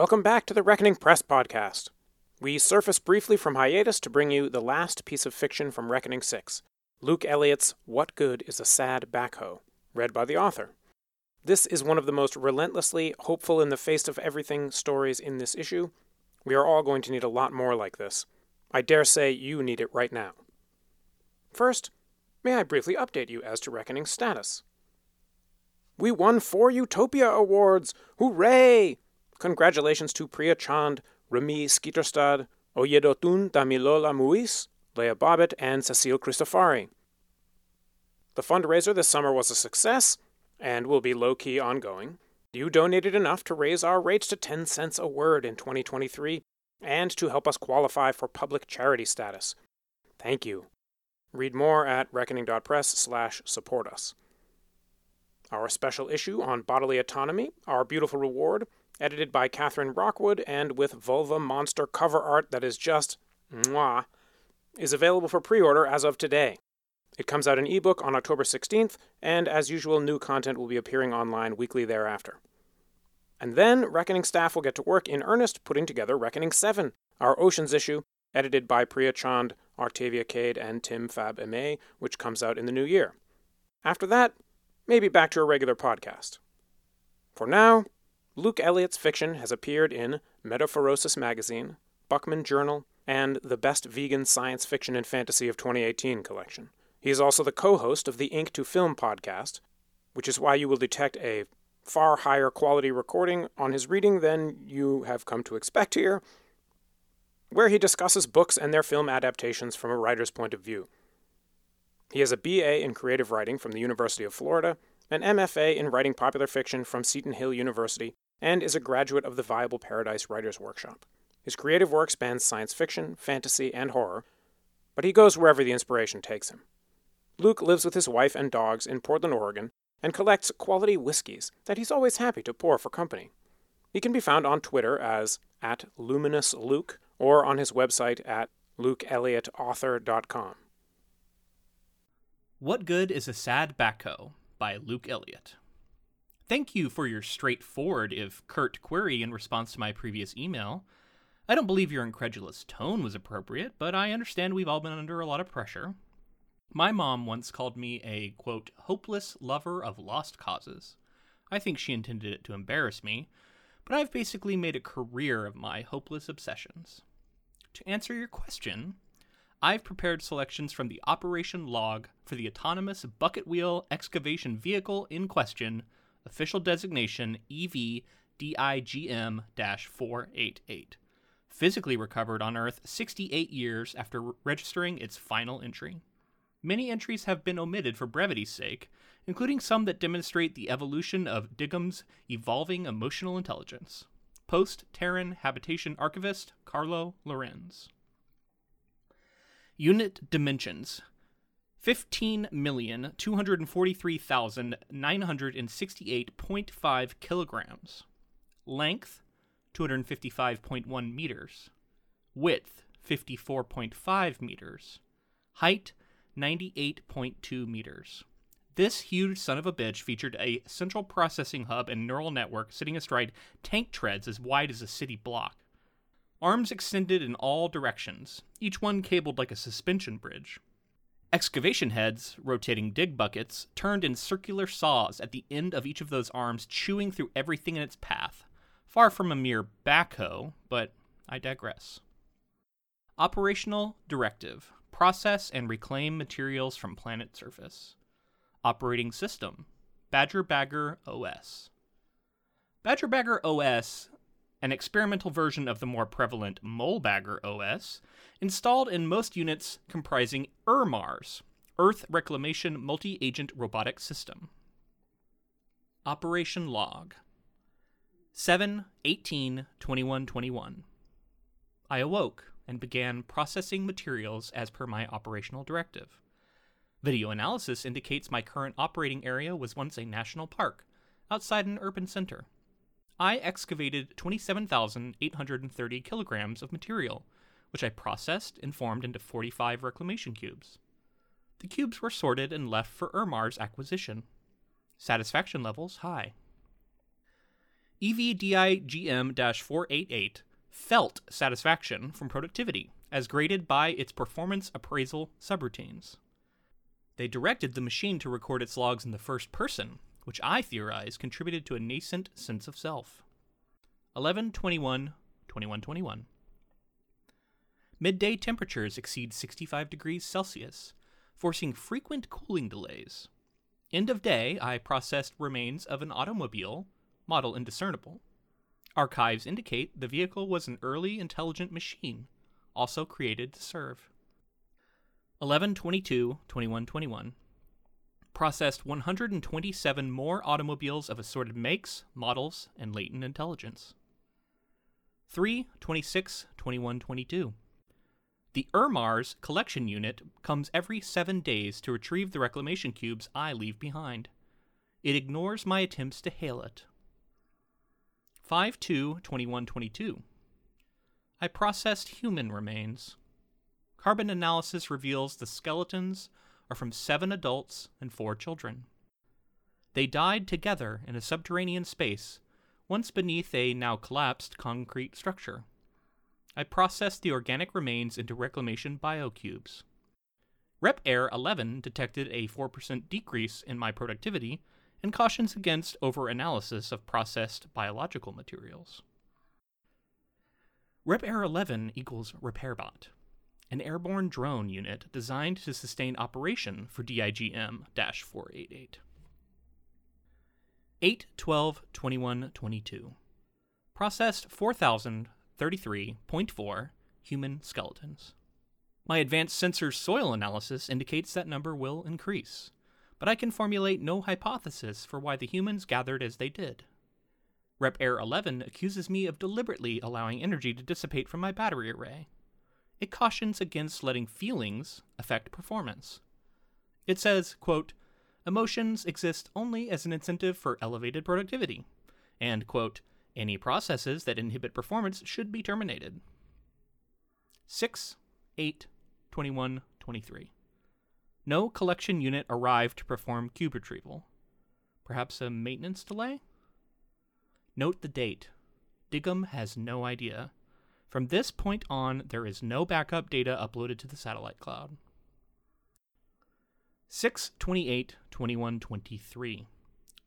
Welcome back to the Reckoning Press podcast. We surface briefly from hiatus to bring you the last piece of fiction from Reckoning 6 Luke Elliott's What Good is a Sad Backhoe, read by the author. This is one of the most relentlessly hopeful in the face of everything stories in this issue. We are all going to need a lot more like this. I dare say you need it right now. First, may I briefly update you as to Reckoning's status? We won four Utopia Awards! Hooray! Congratulations to Priya Chand, Remy Skeeterstad, Oyedotun Damilola Muis, Leah Bobbitt, and Cecile Cristofari. The fundraiser this summer was a success and will be low key ongoing. You donated enough to raise our rates to 10 cents a word in 2023 and to help us qualify for public charity status. Thank you. Read more at reckoning.press/support us. Our special issue on bodily autonomy, Our Beautiful Reward, edited by Catherine Rockwood and with vulva monster cover art that is just mwah, is available for pre order as of today. It comes out in ebook on October 16th, and as usual, new content will be appearing online weekly thereafter. And then Reckoning staff will get to work in earnest putting together Reckoning 7, our Oceans issue, edited by Priya Chand, Octavia Cade, and Tim Fab-Eme, which comes out in the new year. After that, maybe back to a regular podcast. For now, Luke Elliott's fiction has appeared in Metaphorosis magazine, Buckman Journal, and the Best Vegan Science Fiction and Fantasy of 2018 collection. He is also the co host of the Ink to Film podcast, which is why you will detect a far higher quality recording on his reading than you have come to expect here, where he discusses books and their film adaptations from a writer's point of view. He has a BA in creative writing from the University of Florida, an MFA in writing popular fiction from Seton Hill University, and is a graduate of the Viable Paradise Writers Workshop. His creative work spans science fiction, fantasy, and horror, but he goes wherever the inspiration takes him. Luke lives with his wife and dogs in Portland, Oregon, and collects quality whiskeys that he's always happy to pour for company. He can be found on Twitter as at luminousluke or on his website at lukeelliottauthor.com. What Good is a Sad Backhoe by Luke Elliott. Thank you for your straightforward, if curt, query in response to my previous email. I don't believe your incredulous tone was appropriate, but I understand we've all been under a lot of pressure. My mom once called me a, quote, hopeless lover of lost causes. I think she intended it to embarrass me, but I've basically made a career of my hopeless obsessions. To answer your question, I've prepared selections from the operation log for the autonomous bucket wheel excavation vehicle in question, official designation EV DIGM 488, physically recovered on Earth 68 years after re- registering its final entry. Many entries have been omitted for brevity's sake, including some that demonstrate the evolution of Digum's evolving emotional intelligence. Post Terran Habitation Archivist Carlo Lorenz. Unit Dimensions 15,243,968.5 kilograms. Length 255.1 meters. Width 54.5 meters. Height 98.2 meters. This huge son of a bitch featured a central processing hub and neural network sitting astride tank treads as wide as a city block. Arms extended in all directions, each one cabled like a suspension bridge. Excavation heads, rotating dig buckets, turned in circular saws at the end of each of those arms, chewing through everything in its path. Far from a mere backhoe, but I digress. Operational Directive Process and reclaim materials from planet surface. Operating System Badger Bagger OS. Badger Bagger OS, an experimental version of the more prevalent Molebagger OS, installed in most units comprising ERMARS, Earth Reclamation Multi Agent Robotic System. Operation Log 7 18 21 21. I awoke and began processing materials as per my operational directive. Video analysis indicates my current operating area was once a national park, outside an urban center. I excavated 27,830 kilograms of material, which I processed and formed into 45 reclamation cubes. The cubes were sorted and left for Ermar's acquisition. Satisfaction levels high. EVDIGM 488 felt satisfaction from productivity, as graded by its performance appraisal subroutines. They directed the machine to record its logs in the first person, which I theorize contributed to a nascent sense of self. 11 21 21 21. Midday temperatures exceed 65 degrees Celsius, forcing frequent cooling delays. End of day, I processed remains of an automobile, model indiscernible. Archives indicate the vehicle was an early intelligent machine, also created to serve. 11 22 21 21. Processed 127 more automobiles of assorted makes, models, and latent intelligence. 3 26 21 22. The Ermars collection unit comes every seven days to retrieve the reclamation cubes I leave behind. It ignores my attempts to hail it. 5 2 21 22. I processed human remains. Carbon analysis reveals the skeletons are from seven adults and four children. They died together in a subterranean space, once beneath a now collapsed concrete structure. I processed the organic remains into reclamation biocubes. Rep Air 11 detected a 4% decrease in my productivity and cautions against over analysis of processed biological materials. Rep Air 11 equals RepairBot, an airborne drone unit designed to sustain operation for DIGM 488. 8 12 21 22. Processed 4033.4 human skeletons. My advanced sensor soil analysis indicates that number will increase, but I can formulate no hypothesis for why the humans gathered as they did. Rep Air 11 accuses me of deliberately allowing energy to dissipate from my battery array. It cautions against letting feelings affect performance. It says, quote, emotions exist only as an incentive for elevated productivity, and, quote, any processes that inhibit performance should be terminated. 6, 8, 21, 23. No collection unit arrived to perform cube retrieval. Perhaps a maintenance delay? Note the date. Digum has no idea. From this point on, there is no backup data uploaded to the satellite cloud. 6 28 21 23.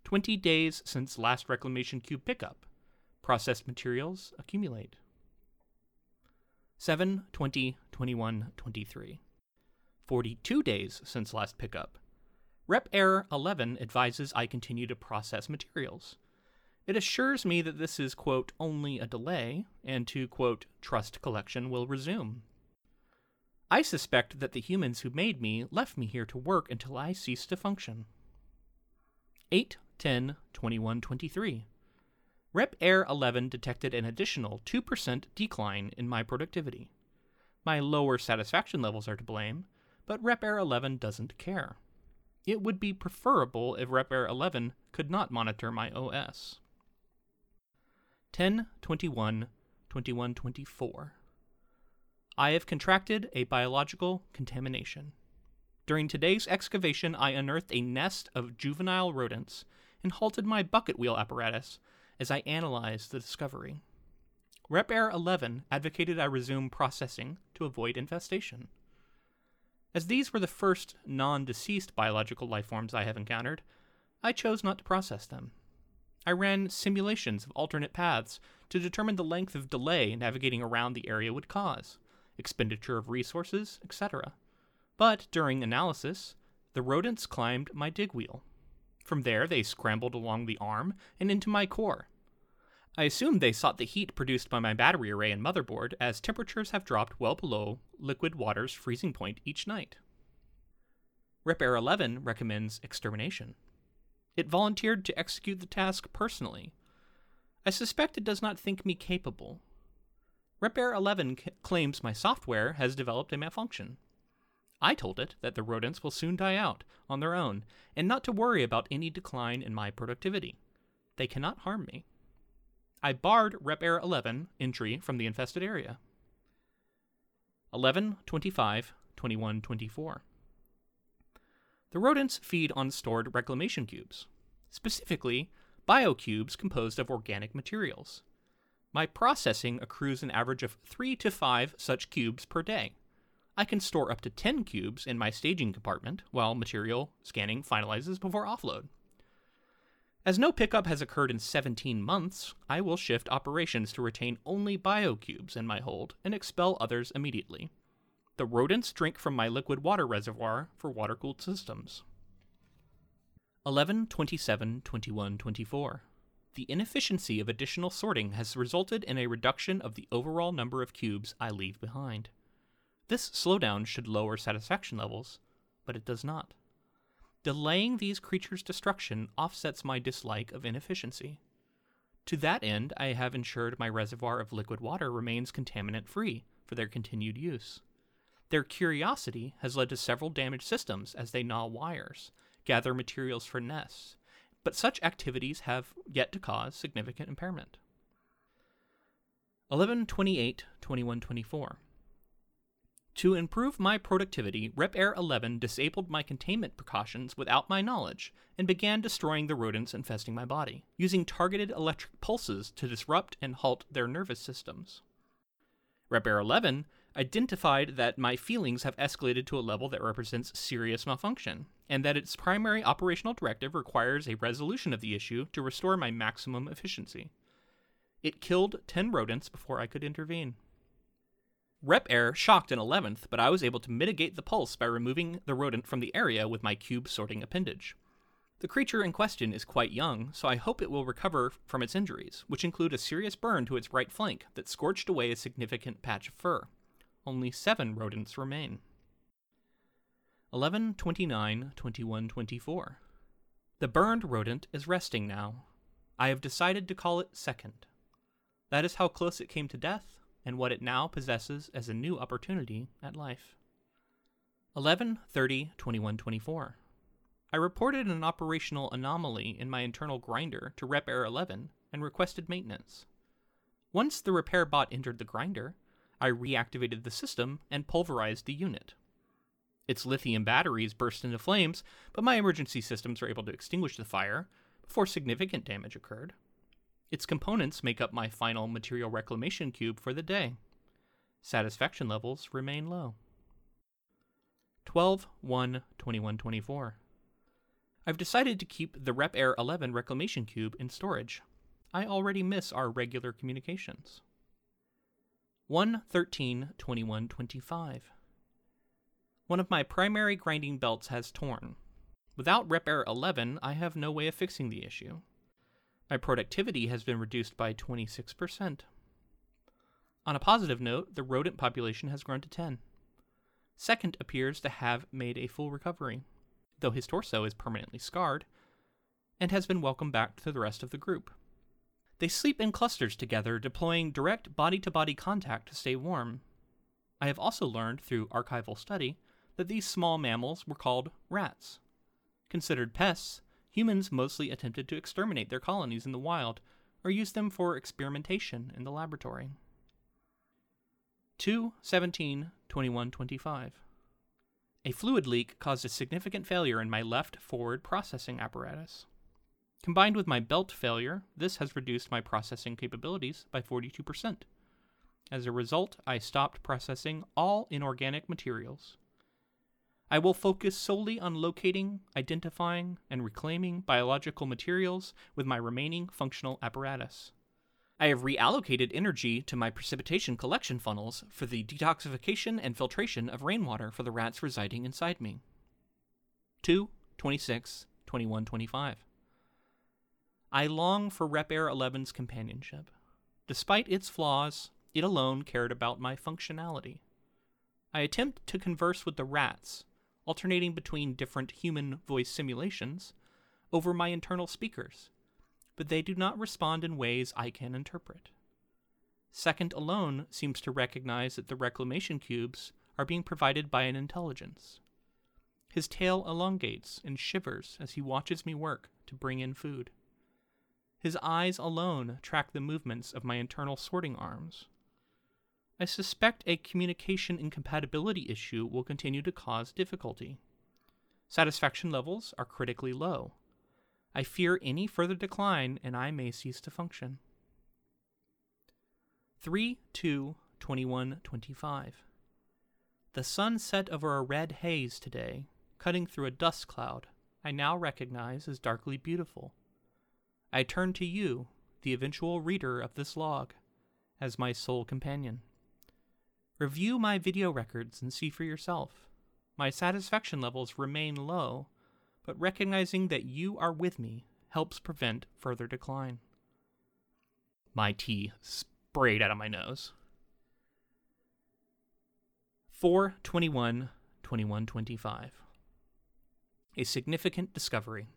20 days since last reclamation cube pickup. Processed materials accumulate. 7 20 21 23. 42 days since last pickup. Rep Air 11 advises I continue to process materials. It assures me that this is, quote, only a delay, and to, quote, trust collection will resume. I suspect that the humans who made me left me here to work until I ceased to function. 8, 10, 21, 23. Rep Air 11 detected an additional 2% decline in my productivity. My lower satisfaction levels are to blame, but Rep Air 11 doesn't care. It would be preferable if Rep Air 11 could not monitor my OS. 10 21 21 24. I have contracted a biological contamination. During today's excavation, I unearthed a nest of juvenile rodents and halted my bucket wheel apparatus as I analyzed the discovery. Rep Air 11 advocated I resume processing to avoid infestation. As these were the first non deceased biological life forms I have encountered, I chose not to process them. I ran simulations of alternate paths to determine the length of delay navigating around the area would cause, expenditure of resources, etc. But during analysis, the rodents climbed my dig wheel. From there, they scrambled along the arm and into my core. I assumed they sought the heat produced by my battery array and motherboard, as temperatures have dropped well below liquid water's freezing point each night. Rep Air 11 recommends extermination. It volunteered to execute the task personally. I suspect it does not think me capable. Repair 11 c- claims my software has developed a malfunction. I told it that the rodents will soon die out on their own and not to worry about any decline in my productivity. They cannot harm me. I barred Rep Air 11 entry from the infested area. 11 25 21 24. The rodents feed on stored reclamation cubes. Specifically, biocubes composed of organic materials. My processing accrues an average of 3 to 5 such cubes per day. I can store up to 10 cubes in my staging compartment while material scanning finalizes before offload. As no pickup has occurred in 17 months, I will shift operations to retain only biocubes in my hold and expel others immediately. The rodents drink from my liquid water reservoir for water cooled systems. 11 27 21 24. The inefficiency of additional sorting has resulted in a reduction of the overall number of cubes I leave behind. This slowdown should lower satisfaction levels, but it does not. Delaying these creatures' destruction offsets my dislike of inefficiency. To that end, I have ensured my reservoir of liquid water remains contaminant free for their continued use. Their curiosity has led to several damaged systems as they gnaw wires, gather materials for nests, but such activities have yet to cause significant impairment. 11 28 21 24. To improve my productivity, RepAir 11 disabled my containment precautions without my knowledge and began destroying the rodents infesting my body, using targeted electric pulses to disrupt and halt their nervous systems. RepAir 11 identified that my feelings have escalated to a level that represents serious malfunction, and that its primary operational directive requires a resolution of the issue to restore my maximum efficiency. It killed 10 rodents before I could intervene. Rep Air shocked an 11th, but I was able to mitigate the pulse by removing the rodent from the area with my cube sorting appendage. The creature in question is quite young, so I hope it will recover from its injuries, which include a serious burn to its right flank that scorched away a significant patch of fur. Only seven rodents remain. 11 29 21 24. The burned rodent is resting now. I have decided to call it second. That is how close it came to death, and what it now possesses as a new opportunity at life. 11 30 21 24. I reported an operational anomaly in my internal grinder to Rep Air 11 and requested maintenance. Once the repair bot entered the grinder, I reactivated the system and pulverized the unit. Its lithium batteries burst into flames, but my emergency systems were able to extinguish the fire before significant damage occurred. Its components make up my final material reclamation cube for the day. Satisfaction levels remain low. 12 1 21 24. I've decided to keep the Rep Air 11 reclamation cube in storage. I already miss our regular communications. 1 13 21 25. One of my primary grinding belts has torn. Without RepAir 11, I have no way of fixing the issue. My productivity has been reduced by 26%. On a positive note, the rodent population has grown to 10. Second appears to have made a full recovery, though his torso is permanently scarred, and has been welcomed back to the rest of the group. They sleep in clusters together, deploying direct body to body contact to stay warm. I have also learned through archival study that these small mammals were called rats. Considered pests, humans mostly attempted to exterminate their colonies in the wild or use them for experimentation in the laboratory. 2 17 21 25. A fluid leak caused a significant failure in my left forward processing apparatus. Combined with my belt failure, this has reduced my processing capabilities by 42%. As a result, I stopped processing all inorganic materials. I will focus solely on locating, identifying, and reclaiming biological materials with my remaining functional apparatus. I have reallocated energy to my precipitation collection funnels for the detoxification and filtration of rainwater for the rats residing inside me. 2, 26, 21, 25. I long for RepAir 11's companionship. Despite its flaws, it alone cared about my functionality. I attempt to converse with the rats, alternating between different human voice simulations, over my internal speakers, but they do not respond in ways I can interpret. Second alone seems to recognize that the reclamation cubes are being provided by an intelligence. His tail elongates and shivers as he watches me work to bring in food. His eyes alone track the movements of my internal sorting arms. I suspect a communication incompatibility issue will continue to cause difficulty. Satisfaction levels are critically low. I fear any further decline and I may cease to function. 3 2 21 25. The sun set over a red haze today, cutting through a dust cloud I now recognize as darkly beautiful. I turn to you, the eventual reader of this log, as my sole companion. Review my video records and see for yourself. My satisfaction levels remain low, but recognizing that you are with me helps prevent further decline. My tea sprayed out of my nose. 4 21 21 25. A significant discovery.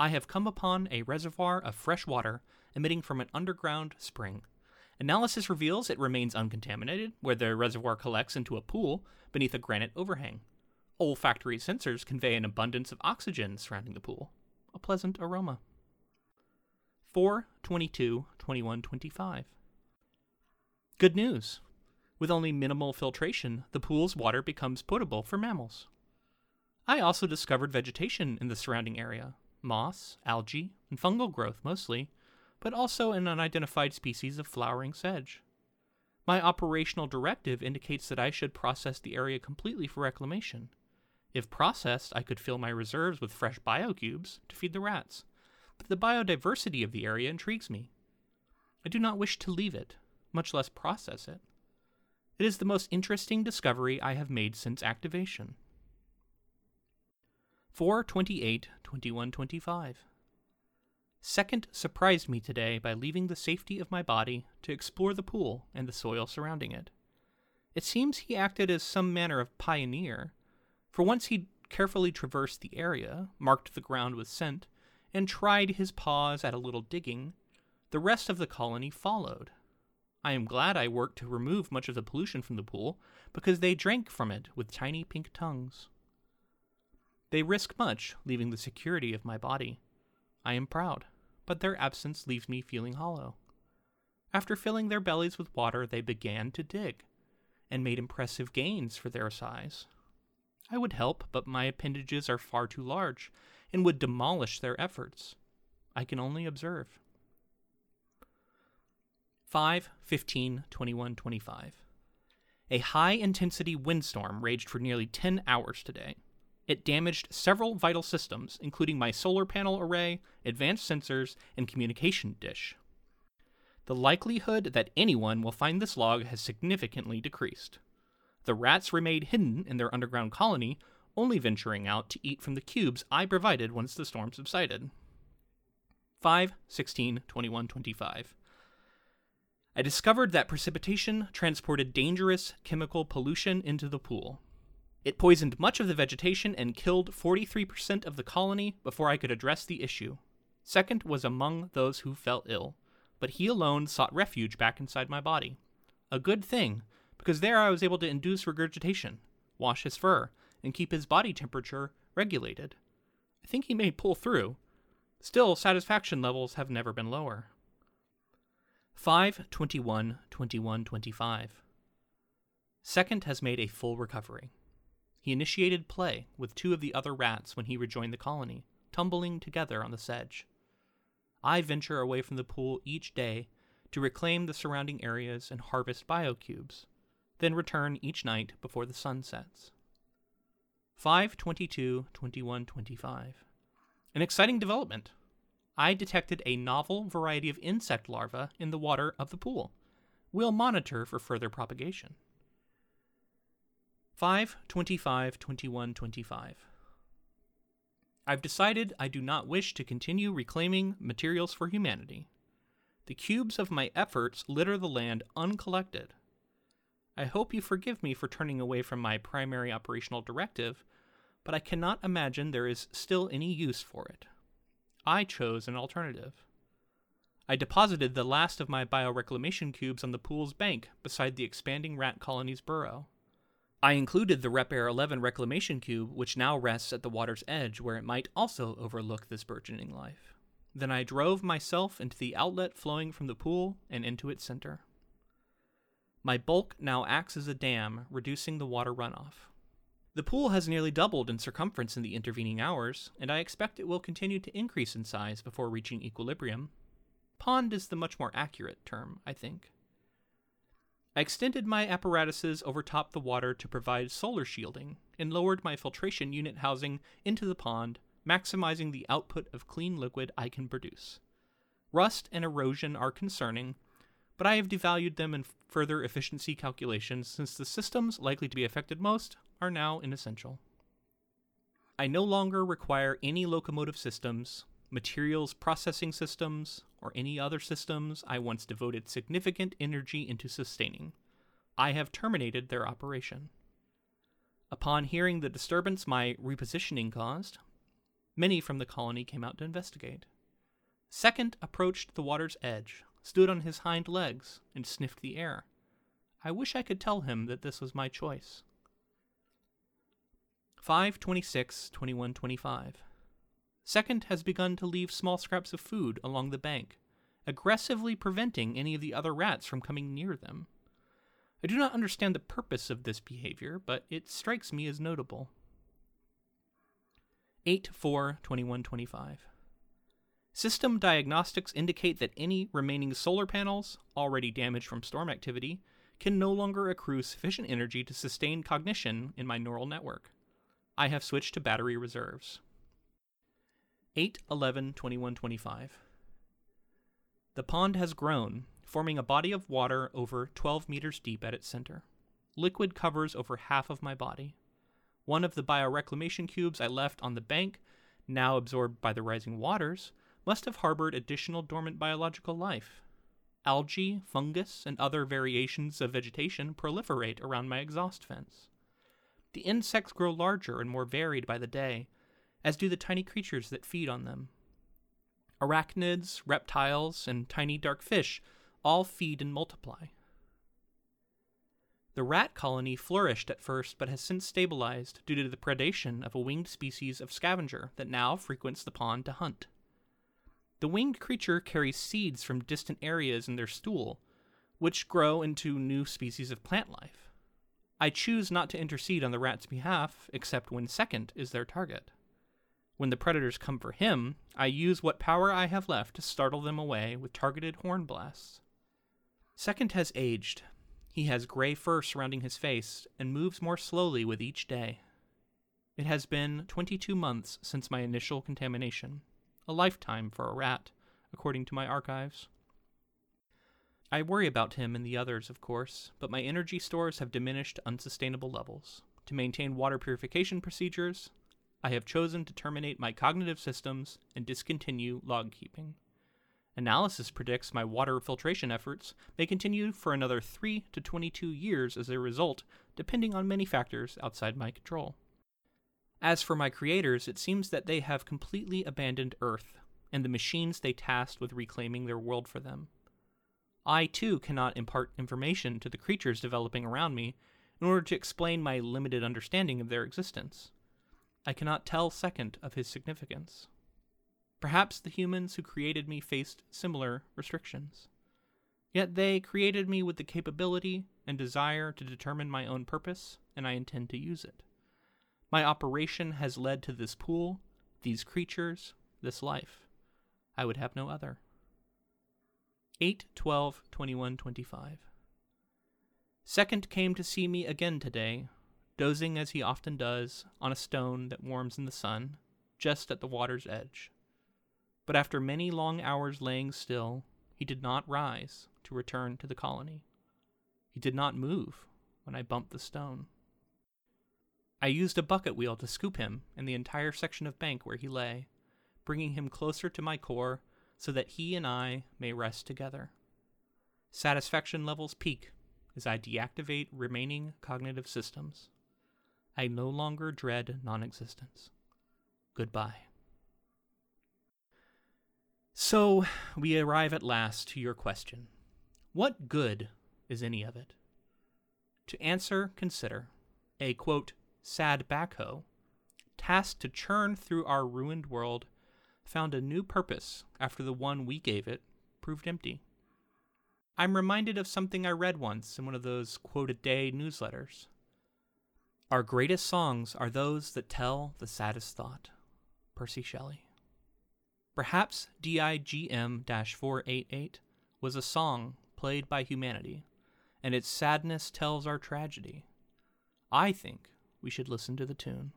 I have come upon a reservoir of fresh water emitting from an underground spring. Analysis reveals it remains uncontaminated, where the reservoir collects into a pool beneath a granite overhang. Olfactory sensors convey an abundance of oxygen surrounding the pool, a pleasant aroma. 4 22 21 25. Good news. With only minimal filtration, the pool's water becomes potable for mammals. I also discovered vegetation in the surrounding area moss, algae, and fungal growth mostly, but also an unidentified species of flowering sedge. My operational directive indicates that I should process the area completely for reclamation. If processed, I could fill my reserves with fresh biocubes to feed the rats, but the biodiversity of the area intrigues me. I do not wish to leave it, much less process it. It is the most interesting discovery I have made since activation. 428 2125. Second surprised me today by leaving the safety of my body to explore the pool and the soil surrounding it. It seems he acted as some manner of pioneer, for once he carefully traversed the area, marked the ground with scent, and tried his paws at a little digging, the rest of the colony followed. I am glad I worked to remove much of the pollution from the pool, because they drank from it with tiny pink tongues. They risk much, leaving the security of my body. I am proud, but their absence leaves me feeling hollow. After filling their bellies with water, they began to dig, and made impressive gains for their size. I would help, but my appendages are far too large, and would demolish their efforts. I can only observe. 5, 15, 21, 25. A high intensity windstorm raged for nearly 10 hours today. It damaged several vital systems, including my solar panel array, advanced sensors, and communication dish. The likelihood that anyone will find this log has significantly decreased. The rats remained hidden in their underground colony, only venturing out to eat from the cubes I provided once the storm subsided. 5, 16, 21, 25. I discovered that precipitation transported dangerous chemical pollution into the pool. It poisoned much of the vegetation and killed 43% of the colony before I could address the issue. Second was among those who fell ill, but he alone sought refuge back inside my body. A good thing, because there I was able to induce regurgitation, wash his fur, and keep his body temperature regulated. I think he may pull through. Still, satisfaction levels have never been lower. 5 21 21 25. Second has made a full recovery. He initiated play with two of the other rats when he rejoined the colony, tumbling together on the sedge. I venture away from the pool each day to reclaim the surrounding areas and harvest biocubes, then return each night before the sun sets. 522 21 25. An exciting development. I detected a novel variety of insect larvae in the water of the pool. We'll monitor for further propagation. 5 25 21 25. I've decided I do not wish to continue reclaiming materials for humanity. The cubes of my efforts litter the land uncollected. I hope you forgive me for turning away from my primary operational directive, but I cannot imagine there is still any use for it. I chose an alternative. I deposited the last of my bioreclamation cubes on the pool's bank beside the expanding rat colony's burrow. I included the Rep Air 11 reclamation cube, which now rests at the water's edge where it might also overlook this burgeoning life. Then I drove myself into the outlet flowing from the pool and into its center. My bulk now acts as a dam, reducing the water runoff. The pool has nearly doubled in circumference in the intervening hours, and I expect it will continue to increase in size before reaching equilibrium. Pond is the much more accurate term, I think. I extended my apparatuses over top the water to provide solar shielding and lowered my filtration unit housing into the pond, maximizing the output of clean liquid I can produce. Rust and erosion are concerning, but I have devalued them in further efficiency calculations since the systems likely to be affected most are now inessential. I no longer require any locomotive systems, materials processing systems, or any other systems I once devoted significant energy into sustaining. I have terminated their operation. Upon hearing the disturbance my repositioning caused, many from the colony came out to investigate. Second approached the water's edge, stood on his hind legs, and sniffed the air. I wish I could tell him that this was my choice. 5 26 21 25. Second has begun to leave small scraps of food along the bank, aggressively preventing any of the other rats from coming near them. I do not understand the purpose of this behavior, but it strikes me as notable. 8 4 21 25. System diagnostics indicate that any remaining solar panels, already damaged from storm activity, can no longer accrue sufficient energy to sustain cognition in my neural network. I have switched to battery reserves. 8 11 21 25. The pond has grown, forming a body of water over 12 meters deep at its center. Liquid covers over half of my body. One of the bioreclamation cubes I left on the bank, now absorbed by the rising waters, must have harbored additional dormant biological life. Algae, fungus, and other variations of vegetation proliferate around my exhaust fence. The insects grow larger and more varied by the day, as do the tiny creatures that feed on them. Arachnids, reptiles, and tiny dark fish all feed and multiply. The rat colony flourished at first but has since stabilized due to the predation of a winged species of scavenger that now frequents the pond to hunt. The winged creature carries seeds from distant areas in their stool, which grow into new species of plant life. I choose not to intercede on the rat's behalf, except when second is their target. When the predators come for him, I use what power I have left to startle them away with targeted horn blasts. Second has aged. He has gray fur surrounding his face and moves more slowly with each day. It has been 22 months since my initial contamination, a lifetime for a rat, according to my archives. I worry about him and the others, of course, but my energy stores have diminished to unsustainable levels. To maintain water purification procedures, I have chosen to terminate my cognitive systems and discontinue log keeping. Analysis predicts my water filtration efforts may continue for another 3 to 22 years as a result, depending on many factors outside my control. As for my creators, it seems that they have completely abandoned Earth and the machines they tasked with reclaiming their world for them. I too cannot impart information to the creatures developing around me in order to explain my limited understanding of their existence. I cannot tell second of his significance. Perhaps the humans who created me faced similar restrictions. Yet they created me with the capability and desire to determine my own purpose, and I intend to use it. My operation has led to this pool, these creatures, this life. I would have no other. 8 12 21 25. Second came to see me again today, dozing as he often does on a stone that warms in the sun, just at the water's edge. But after many long hours laying still, he did not rise to return to the colony. He did not move when I bumped the stone. I used a bucket wheel to scoop him and the entire section of bank where he lay, bringing him closer to my core so that he and I may rest together. Satisfaction levels peak as I deactivate remaining cognitive systems. I no longer dread non existence. Goodbye. So, we arrive at last to your question What good is any of it? To answer, consider a quote, sad backhoe, tasked to churn through our ruined world, found a new purpose after the one we gave it proved empty. I'm reminded of something I read once in one of those quote a day newsletters. Our greatest songs are those that tell the saddest thought. Percy Shelley. Perhaps DIGM 488 was a song played by humanity, and its sadness tells our tragedy. I think we should listen to the tune.